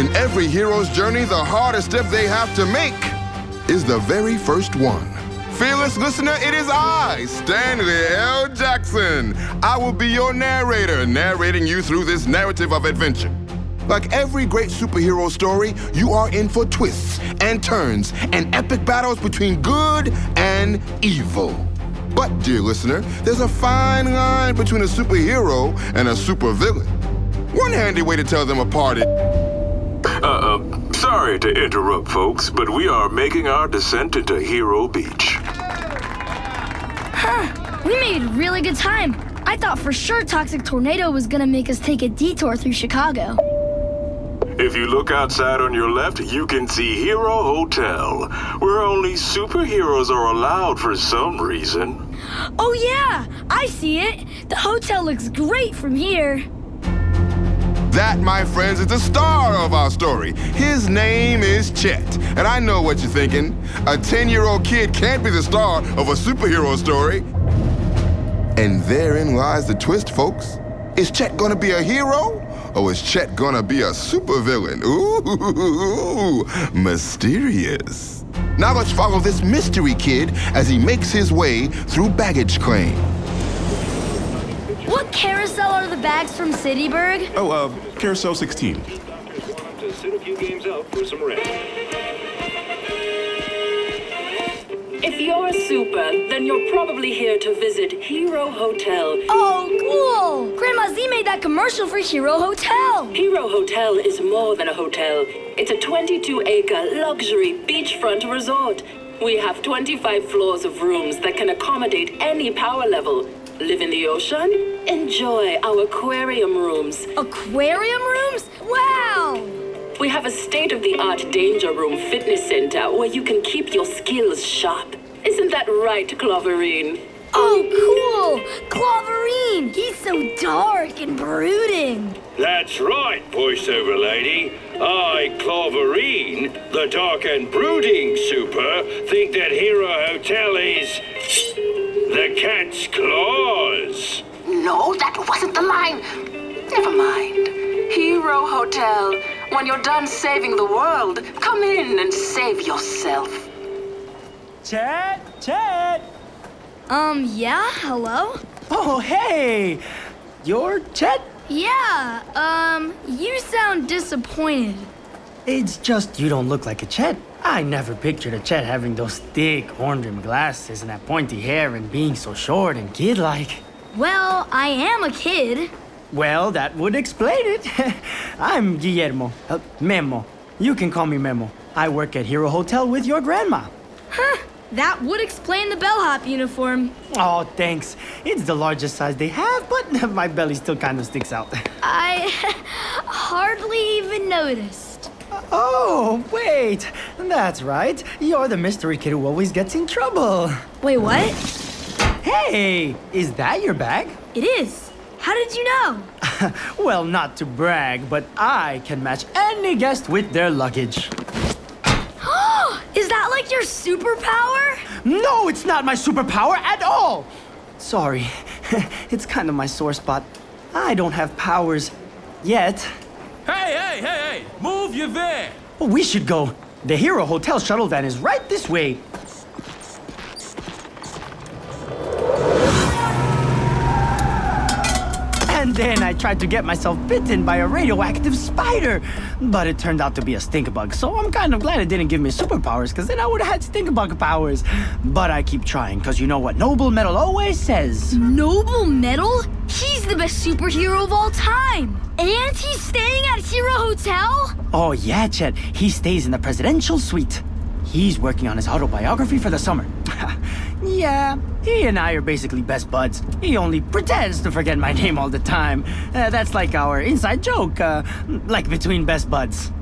In every hero's journey, the hardest step they have to make is the very first one. Fearless listener, it is I, Stanley L. Jackson. I will be your narrator, narrating you through this narrative of adventure. Like every great superhero story, you are in for twists and turns and epic battles between good and evil. But, dear listener, there's a fine line between a superhero and a supervillain. One handy way to tell them apart is. Sorry to interrupt, folks, but we are making our descent into Hero Beach. Huh, we made really good time. I thought for sure Toxic Tornado was gonna make us take a detour through Chicago. If you look outside on your left, you can see Hero Hotel, where only superheroes are allowed for some reason. Oh, yeah, I see it. The hotel looks great from here. That, my friends, is the star of our story. His name is Chet. And I know what you're thinking. A 10 year old kid can't be the star of a superhero story. And therein lies the twist, folks. Is Chet gonna be a hero? Or is Chet gonna be a supervillain? Ooh, mysterious. Now let's follow this mystery kid as he makes his way through baggage claim. What carousel are the bags from Cityburg? Oh, uh, Carousel 16. sit a few games out for some rest. If you're a super, then you're probably here to visit Hero Hotel. Oh, cool! Grandma Zee made that commercial for Hero Hotel. Hero Hotel is more than a hotel. It's a 22 acre luxury beachfront resort. We have 25 floors of rooms that can accommodate any power level. Live in the ocean? Enjoy our aquarium rooms. Aquarium rooms? Wow! We have a state of the art danger room fitness center where you can keep your skills sharp. Isn't that right, Cloverine? Oh, cool! Cloverine! He's so dark and brooding. That's right, voiceover lady. I, Cloverine, the dark and brooding super, think that Hero Hotel is. The cat's claws. No, that wasn't the line. Never mind. Hero Hotel. When you're done saving the world, come in and save yourself. Chet? Chet? Um, yeah, hello? Oh, hey! You're Chet? Yeah, um, you sound disappointed. It's just you don't look like a Chet. I never pictured a Chet having those thick horn rimmed glasses and that pointy hair and being so short and kid like. Well, I am a kid. Well, that would explain it. I'm Guillermo. Uh, Memo. You can call me Memo. I work at Hero Hotel with your grandma. Huh, that would explain the bellhop uniform. Oh, thanks. It's the largest size they have, but my belly still kind of sticks out. I hardly even noticed. Oh, wait. That's right. You're the mystery kid who always gets in trouble. Wait, what? Hey, is that your bag? It is. How did you know? Well, not to brag, but I can match any guest with their luggage. Is that like your superpower? No, it's not my superpower at all! Sorry, it's kind of my sore spot. I don't have powers yet. Hey, hey, hey, hey! Move you there! We should go. The Hero Hotel shuttle van is right this way. Then I tried to get myself bitten by a radioactive spider. But it turned out to be a stink bug, so I'm kind of glad it didn't give me superpowers, because then I would have had stink bug powers. But I keep trying, because you know what Noble Metal always says. Noble Metal? He's the best superhero of all time. And he's staying at Hero Hotel? Oh, yeah, Chet. He stays in the presidential suite. He's working on his autobiography for the summer. yeah, he and I are basically best buds. He only pretends to forget my name all the time. Uh, that's like our inside joke, uh, like between best buds.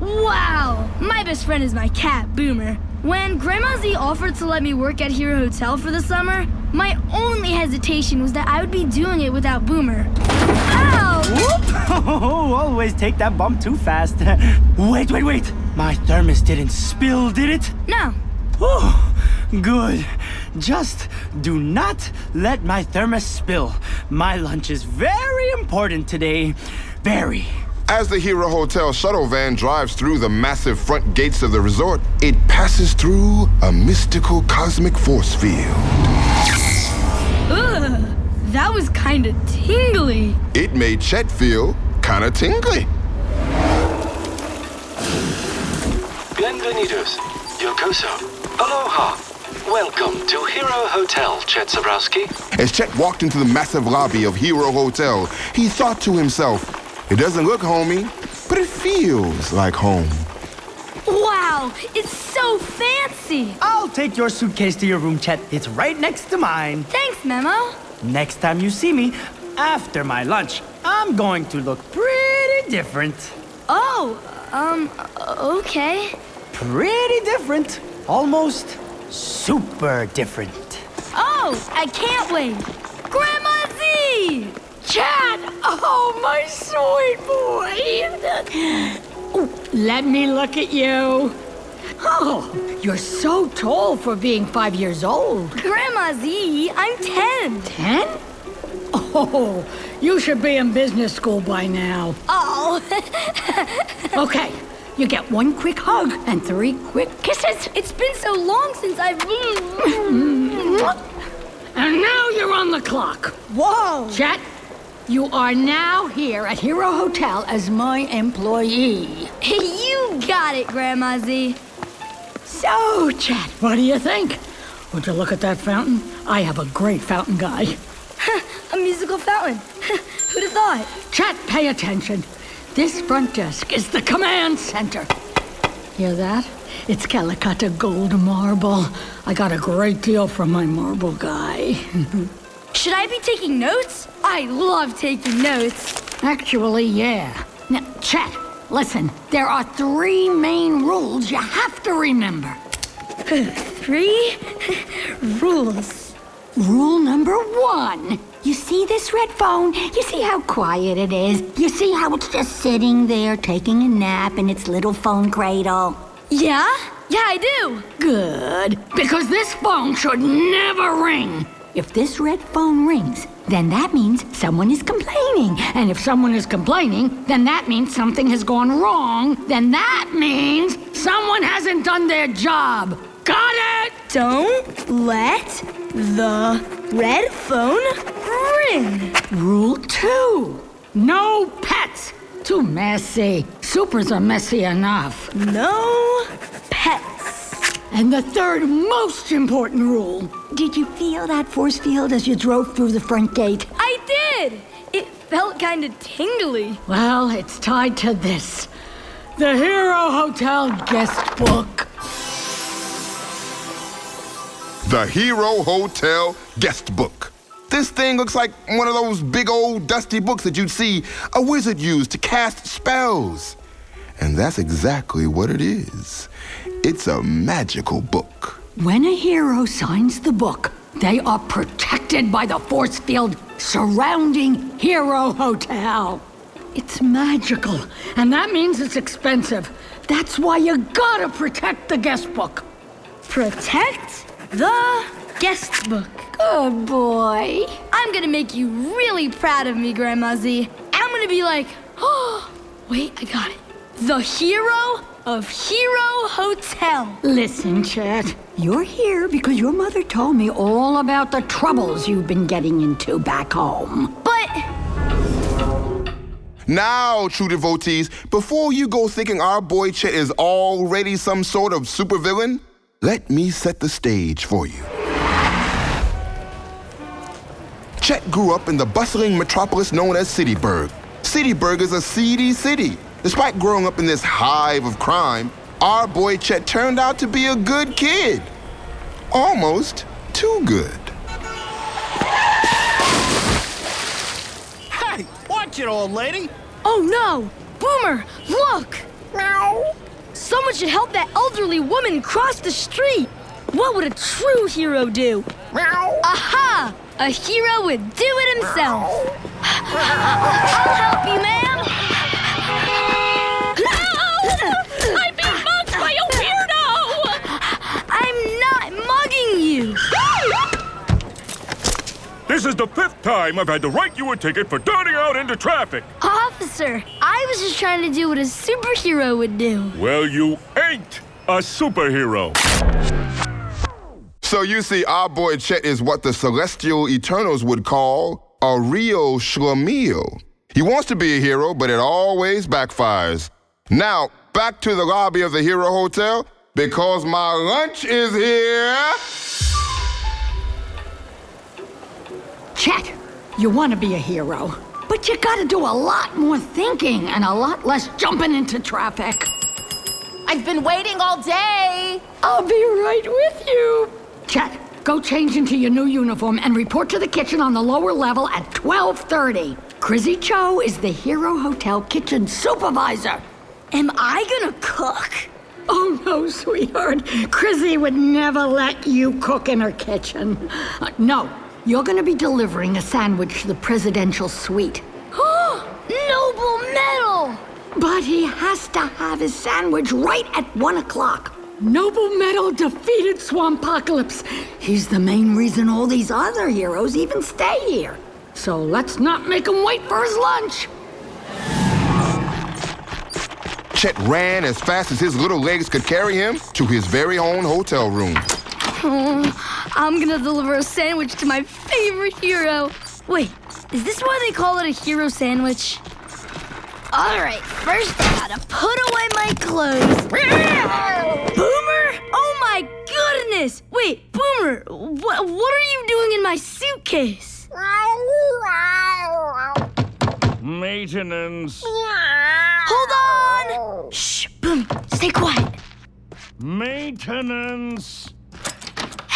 Wow! My best friend is my cat, Boomer. When Grandma Zee offered to let me work at Hero Hotel for the summer, my only hesitation was that I would be doing it without Boomer. Ow! Whoop! Always take that bump too fast. wait, wait, wait. My thermos didn't spill, did it? No. Oh, good. Just do not let my thermos spill. My lunch is very important today. Very. As the Hero Hotel shuttle van drives through the massive front gates of the resort, it passes through a mystical cosmic force field. Ugh, that was kinda tingly. It made Chet feel kinda tingly. Bienvenidos. Yokoso. Aloha. Welcome to Hero Hotel, Chet Zabrowski. As Chet walked into the massive lobby of Hero Hotel, he thought to himself, it doesn't look homey, but it feels like home. Wow, it's so fancy. I'll take your suitcase to your room, Chet. It's right next to mine. Thanks, Memo. Next time you see me, after my lunch, I'm going to look pretty different. Oh, um, okay. Pretty different. Almost super different. Oh, I can't wait. Grandma Zee! Chad! Oh, my sweet boy! Let me look at you. Oh, you're so tall for being five years old. Grandma Zee, I'm 10. Ten? Oh, you should be in business school by now. Oh. Okay, you get one quick hug and three quick kisses. it's been so long since I've. been. And now you're on the clock. Whoa! Chet, you are now here at Hero Hotel as my employee. you got it, Grandma Zee. So, Chet, what do you think? Would you look at that fountain? I have a great fountain guy. A musical fountain. Who'd have thought? Chet, pay attention. This front desk is the command center. Hear that? It's Calacatta gold marble. I got a great deal from my marble guy. Should I be taking notes? I love taking notes. Actually, yeah. Now, Chet, listen. There are three main rules you have to remember. Three rules. Rule number one. You see this red phone? You see how quiet it is? You see how it's just sitting there taking a nap in its little phone cradle? Yeah? Yeah, I do. Good. Because this phone should never ring. If this red phone rings, then that means someone is complaining. And if someone is complaining, then that means something has gone wrong. Then that means someone hasn't done their job. Got it? Don't let the red phone ring. Rule two no pets. Too messy. Supers are messy enough. No pets. And the third most important rule did you feel that force field as you drove through the front gate? I did. It felt kind of tingly. Well, it's tied to this the Hero Hotel guest book. The Hero Hotel Guest Book. This thing looks like one of those big old dusty books that you'd see a wizard use to cast spells. And that's exactly what it is. It's a magical book. When a hero signs the book, they are protected by the force field surrounding Hero Hotel. It's magical, and that means it's expensive. That's why you gotta protect the guest book. Protect the guest book. Good boy. I'm gonna make you really proud of me, Grandma Zee. I'm gonna be like, oh, wait, I got it. The hero of Hero Hotel. Listen, Chet, you're here because your mother told me all about the troubles you've been getting into back home. But Now, true devotees, before you go thinking our boy Chet is already some sort of supervillain, let me set the stage for you. Chet grew up in the bustling metropolis known as Cityburg. Cityburg is a seedy city. Despite growing up in this hive of crime, our boy Chet turned out to be a good kid. Almost too good. Hey, watch it, old lady. Oh no! Boomer, look! Meow. Someone should help that elderly woman cross the street. What would a true hero do? Meow. Aha! A hero would do it himself. I'll help you, ma'am. No! I'm being mugged by a weirdo! I'm not mugging you. This is the fifth time I've had to write you a ticket for darting out into traffic. Officer, I was just trying to do what a superhero would do. Well, you ain't a superhero. So you see, our boy Chet is what the celestial Eternals would call a real schlemiel. He wants to be a hero, but it always backfires. Now, back to the lobby of the Hero Hotel, because my lunch is here. Chet, you want to be a hero, but you gotta do a lot more thinking and a lot less jumping into traffic. I've been waiting all day. I'll be right with you. Chet, go change into your new uniform and report to the kitchen on the lower level at 12:30. Chrissy Cho is the Hero Hotel kitchen supervisor. Am I gonna cook? Oh no, sweetheart. Chrissy would never let you cook in her kitchen. Uh, no, you're gonna be delivering a sandwich to the presidential suite. Noble Metal! But he has to have his sandwich right at one o'clock. Noble Metal defeated Swampocalypse. He's the main reason all these other heroes even stay here. So let's not make him wait for his lunch. Chet ran as fast as his little legs could carry him to his very own hotel room. I'm gonna deliver a sandwich to my favorite hero. Wait, is this why they call it a hero sandwich? All right, first I gotta put away my clothes. Boomer? Oh my goodness! Wait, Boomer, what, what are you doing in my suitcase? Maintenance. Hold on! Shh, Boomer, stay quiet. Maintenance.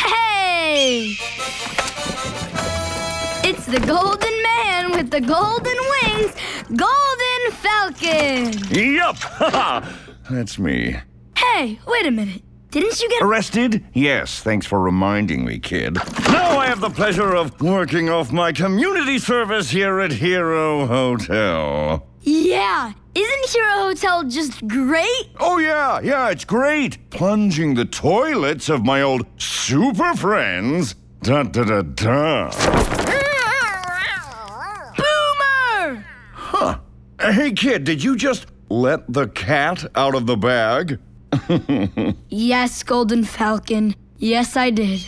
Hey! It's the golden man with the golden wings, Golden Falcon! Yup! Haha! That's me. Hey, wait a minute. Didn't you get Arrested? Yes, thanks for reminding me, kid. Now I have the pleasure of working off my community service here at Hero Hotel. Yeah, isn't Hero Hotel just great? Oh, yeah, yeah, it's great. Plunging the toilets of my old super friends. Da da da da. Boomer! Huh. Hey, kid, did you just let the cat out of the bag? Yes, Golden Falcon. Yes, I did.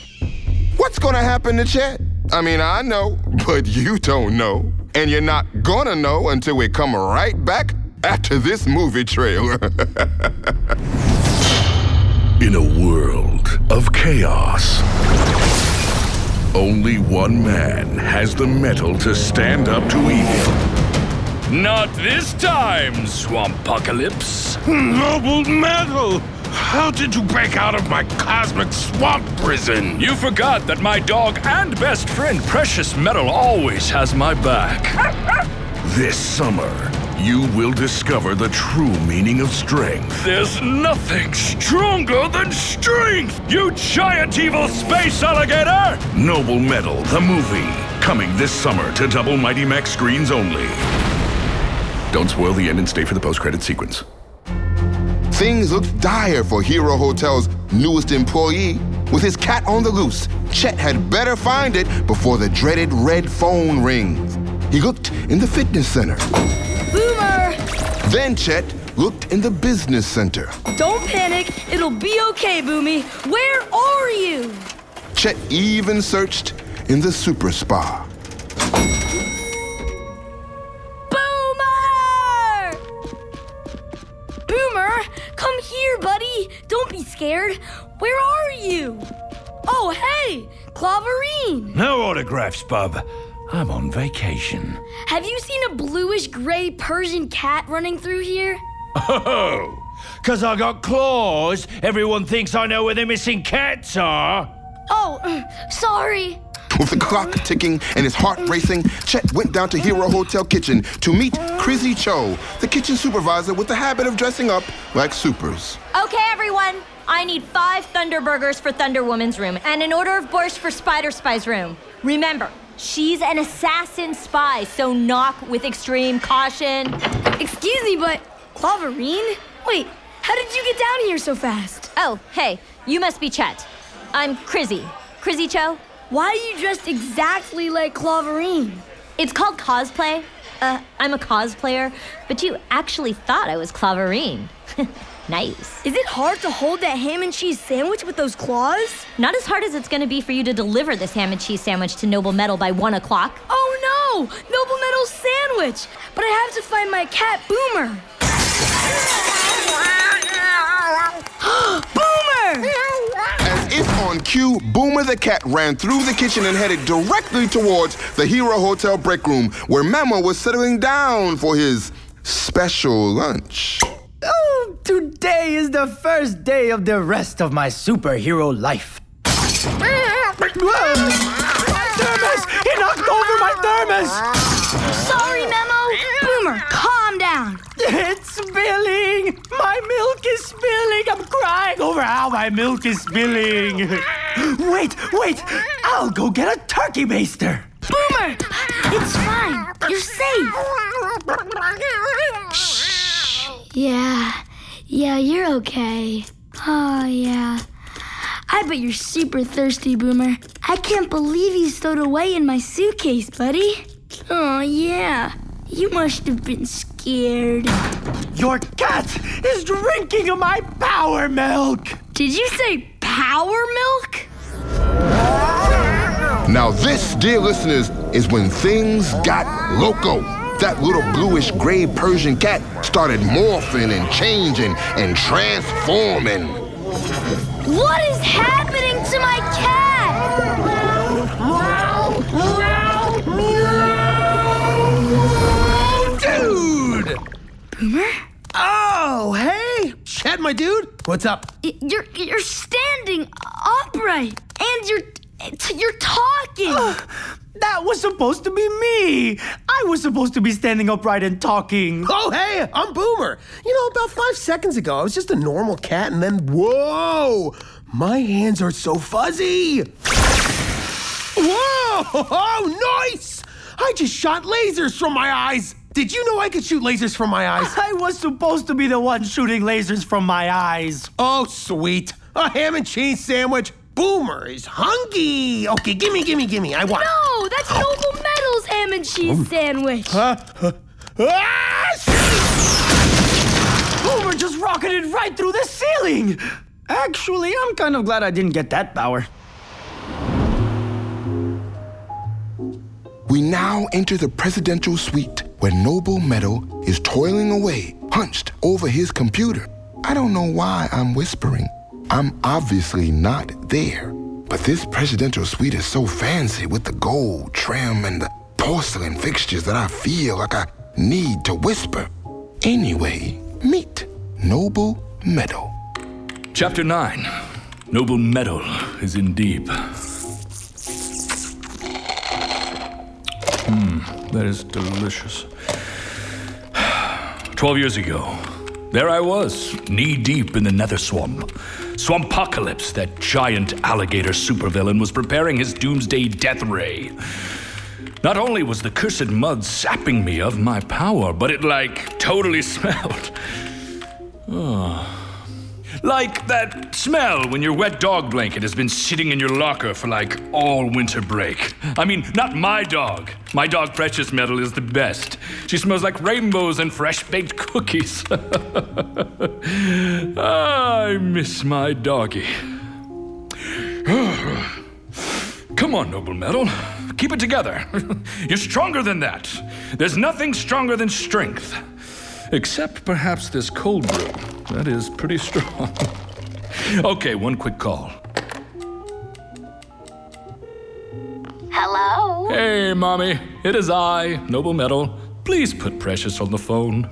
What's gonna happen to Chet? I mean, I know, but you don't know. And you're not gonna know until we come right back after this movie trailer. In a world of chaos, only one man has the metal to stand up to evil. Not this time, Swampocalypse. Noble metal! How did you break out of my cosmic swamp prison? You forgot that my dog and best friend Precious Metal always has my back. This summer, you will discover the true meaning of strength. There's nothing stronger than strength, you giant evil space alligator! Noble Metal, the movie, coming this summer to double Mighty Max screens only. Don't spoil the end and stay for the post-credit sequence. Things look dire for Hero Hotel's newest employee. With his cat on the loose, Chet had better find it before the dreaded red phone rings. He looked in the fitness center. Boomer! Then Chet looked in the business center. Don't panic. It'll be okay, Boomy. Where are you? Chet even searched in the super spa. Boomer! Boomer, come here, buddy. Don't be scared. Where are you? Oh, hey, Cloverine. No autographs, bub. I'm on vacation. Have you seen a bluish gray Persian cat running through here? Oh, because I got claws, everyone thinks I know where the missing cats are. Oh, sorry. With the clock ticking and his heart racing, Chet went down to Hero Hotel kitchen to meet Chrissy Cho, the kitchen supervisor with the habit of dressing up like supers. Okay, everyone. I need five Thunder Burgers for Thunder Woman's room and an order of borscht for Spider Spy's room. Remember, she's an assassin spy, so knock with extreme caution. Excuse me, but Cloverine? Wait, how did you get down here so fast? Oh, hey, you must be Chet. I'm Chrissy. Chrissy Cho. Why are you dressed exactly like Cloverine? It's called cosplay. Uh, I'm a cosplayer, but you actually thought I was Cloverine. nice. Is it hard to hold that ham and cheese sandwich with those claws? Not as hard as it's going to be for you to deliver this ham and cheese sandwich to Noble Metal by one o'clock. Oh no! Noble Metal sandwich! But I have to find my cat Boomer. Boomer! As if on cue, Boomer the cat ran through the kitchen and headed directly towards the Hero Hotel break room where Memo was settling down for his special lunch. Today is the first day of the rest of my superhero life. Whoa! My thermos! He knocked over my thermos! Sorry, Memo. Boomer, calm down. It's spilling! My milk is spilling! I'm crying over how my milk is spilling! Wait, wait! I'll go get a turkey baster! Boomer! It's fine. You're safe. Shh. Yeah. Yeah, you're okay. Oh, yeah. I bet you're super thirsty, Boomer. I can't believe you stowed away in my suitcase, buddy. Oh, yeah. You must have been scared. Your cat is drinking my power milk! Did you say power milk? Now, this, dear listeners, is when things got loco. That little bluish gray Persian cat started morphing and changing and transforming. What is happening to my cat? Dude! Boomer? Oh, hey! Chet, my dude! What's up? You're you're standing upright and you're you're talking. Uh, that was supposed to be me. I was supposed to be standing upright and talking. Oh, hey, I'm Boomer. You know, about five seconds ago, I was just a normal cat, and then, whoa! My hands are so fuzzy! Whoa! Oh, nice! I just shot lasers from my eyes! Did you know I could shoot lasers from my eyes? I was supposed to be the one shooting lasers from my eyes. Oh, sweet. A ham and cheese sandwich. Boomer is hungry. Okay, gimme, gimme, gimme. I want. No, that's Noble Metal's ham and cheese sandwich. Huh? Ah! Boomer just rocketed right through the ceiling. Actually, I'm kind of glad I didn't get that power. We now enter the presidential suite where Noble Metal is toiling away, hunched over his computer. I don't know why I'm whispering. I'm obviously not there. But this presidential suite is so fancy with the gold trim and the porcelain fixtures that I feel like I need to whisper. Anyway, meet Noble Metal. Chapter 9 Noble Metal is in deep. Hmm, that is delicious. 12 years ago, there I was, knee deep in the nether swamp. Swampocalypse, that giant alligator supervillain, was preparing his doomsday death ray. Not only was the cursed mud sapping me of my power, but it, like, totally smelled. Oh. Like that smell when your wet dog blanket has been sitting in your locker for like all winter break. I mean, not my dog. My dog Precious Metal is the best. She smells like rainbows and fresh baked cookies. I miss my doggy. Come on, Noble Metal. Keep it together. You're stronger than that. There's nothing stronger than strength. Except perhaps this cold brew. That is pretty strong. okay, one quick call. Hello? Hey, Mommy. It is I, Noble Metal. Please put Precious on the phone.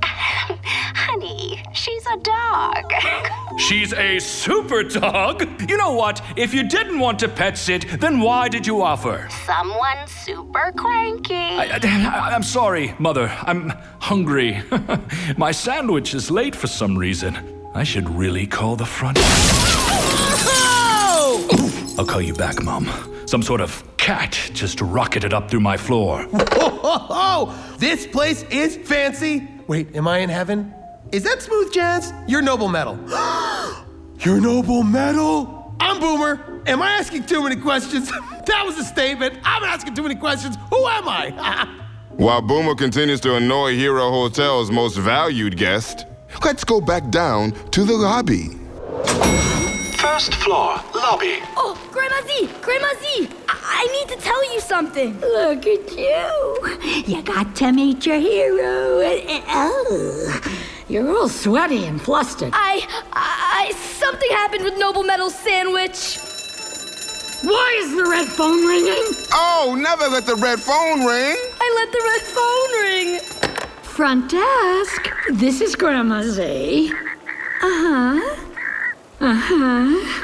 Honey, she's a dog. She's a super dog. You know what? If you didn't want to pet sit, then why did you offer? Someone super cranky. I, I, I'm sorry, Mother. I'm hungry. My sandwich is late for some reason. I should really call the front. I'll call you back, Mom. Some sort of cat just rocketed up through my floor. Whoa, This place is fancy. Wait, am I in heaven? Is that smooth jazz? You're noble metal. You're noble metal? I'm Boomer. Am I asking too many questions? that was a statement. I'm asking too many questions. Who am I? While Boomer continues to annoy Hero Hotel's most valued guest, let's go back down to the lobby. First floor, lobby. Oh, Grandma Zee! Grandma Zee! I, I need to tell you something. Look at you. You got to meet your hero. Oh, you're all sweaty and flustered. I, I, something happened with Noble Metal sandwich. Why is the red phone ringing? Oh, never let the red phone ring. I let the red phone ring. Front desk. This is Grandma Zee. Uh huh. Uh huh.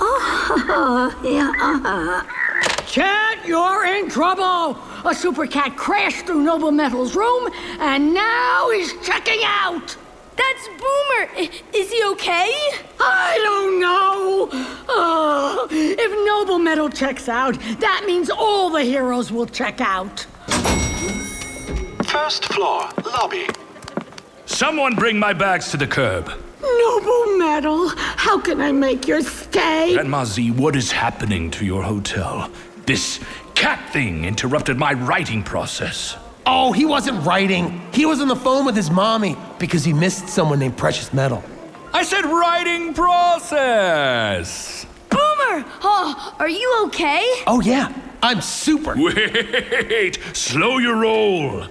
Oh, yeah, uh huh. Chat, you're in trouble. A super cat crashed through Noble Metal's room and now he's checking out. That's Boomer. I- Is he okay? I don't know. Oh, if Noble Metal checks out, that means all the heroes will check out. First floor, lobby. Someone bring my bags to the curb. Noble Metal, how can I make your stay? Grandma Zee, what is happening to your hotel? This cat thing interrupted my writing process. oh, he wasn't writing. He was on the phone with his mommy because he missed someone named Precious Metal. I said writing process. Boomer! Oh, are you okay? Oh, yeah. I'm super. Wait, slow your roll.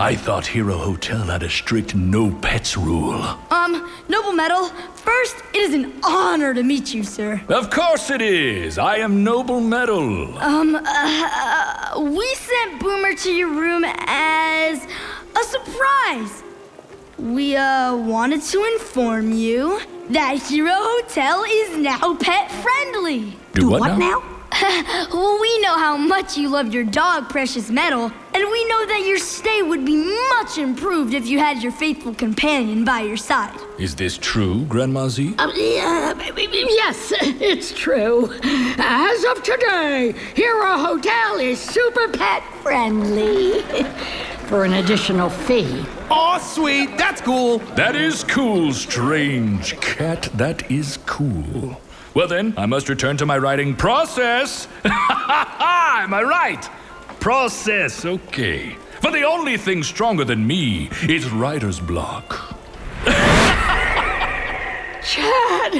I thought Hero Hotel had a strict no pets rule. Um, Noble Metal, first, it is an honor to meet you, sir. Of course it is. I am Noble Metal. Um, uh, uh, we sent Boomer to your room as a surprise. We, uh, wanted to inform you that Hero Hotel is now pet friendly. Do what now? well, we know how much you love your dog, Precious Metal, and we know that your stay would be much improved if you had your faithful companion by your side. Is this true, Grandma Zee? Um, yeah, yes, it's true. As of today, Hero Hotel is super pet friendly for an additional fee. Oh, sweet. That's cool. That is cool, strange cat. That is cool. Well, then, I must return to my writing process. Am I right? Process, okay. For the only thing stronger than me is writer's block. Chad,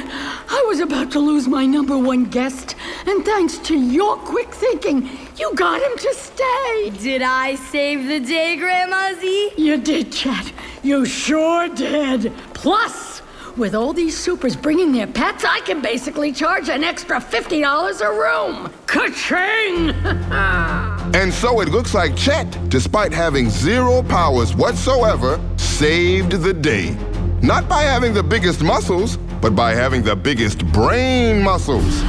I was about to lose my number one guest, and thanks to your quick thinking, you got him to stay. Did I save the day, Grandma Zee? You did, Chad. You sure did. Plus, with all these supers bringing their pets, I can basically charge an extra $50 a room. Ka-ching! And so it looks like Chet, despite having zero powers whatsoever, saved the day. Not by having the biggest muscles, but by having the biggest brain muscles.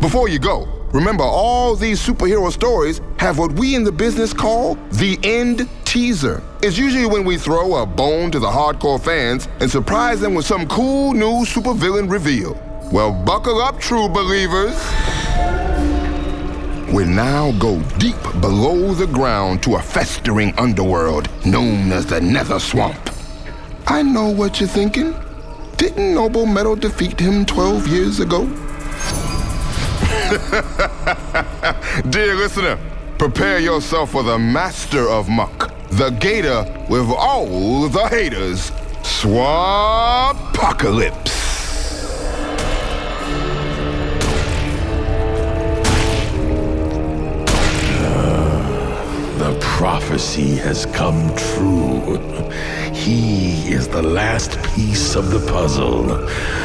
Before you go, remember all these superhero stories have what we in the business call the end teaser. It's usually when we throw a bone to the hardcore fans and surprise them with some cool new supervillain reveal. Well, buckle up, true believers. We now go deep below the ground to a festering underworld known as the Nether Swamp. I know what you're thinking. Didn't Noble Metal defeat him 12 years ago? Dear listener, prepare yourself for the master of muck, the gator with all the haters, Swampocalypse. The prophecy has come true. He is the last piece of the puzzle.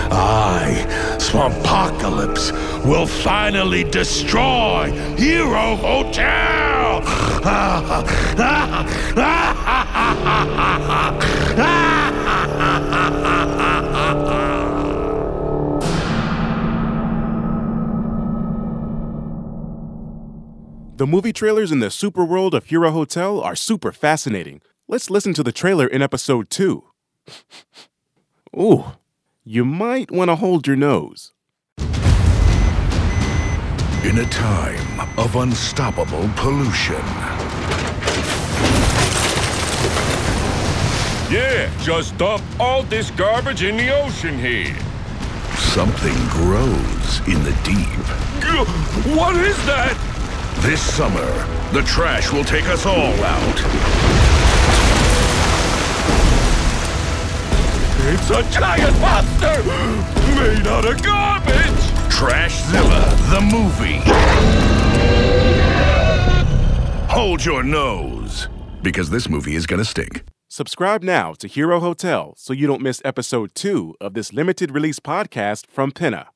I, Swampocalypse, will finally destroy Hero Hotel! The movie trailers in the super world of Hero Hotel are super fascinating. Let's listen to the trailer in episode 2. Ooh, you might want to hold your nose. In a time of unstoppable pollution, Yeah, just dump all this garbage in the ocean here. something grows in the deep. What is that? This summer, the trash will take us all out. It's a giant monster made out of garbage. Trashzilla, the movie. Hold your nose, because this movie is gonna stink. Subscribe now to Hero Hotel so you don't miss episode 2 of this limited release podcast from Pinna.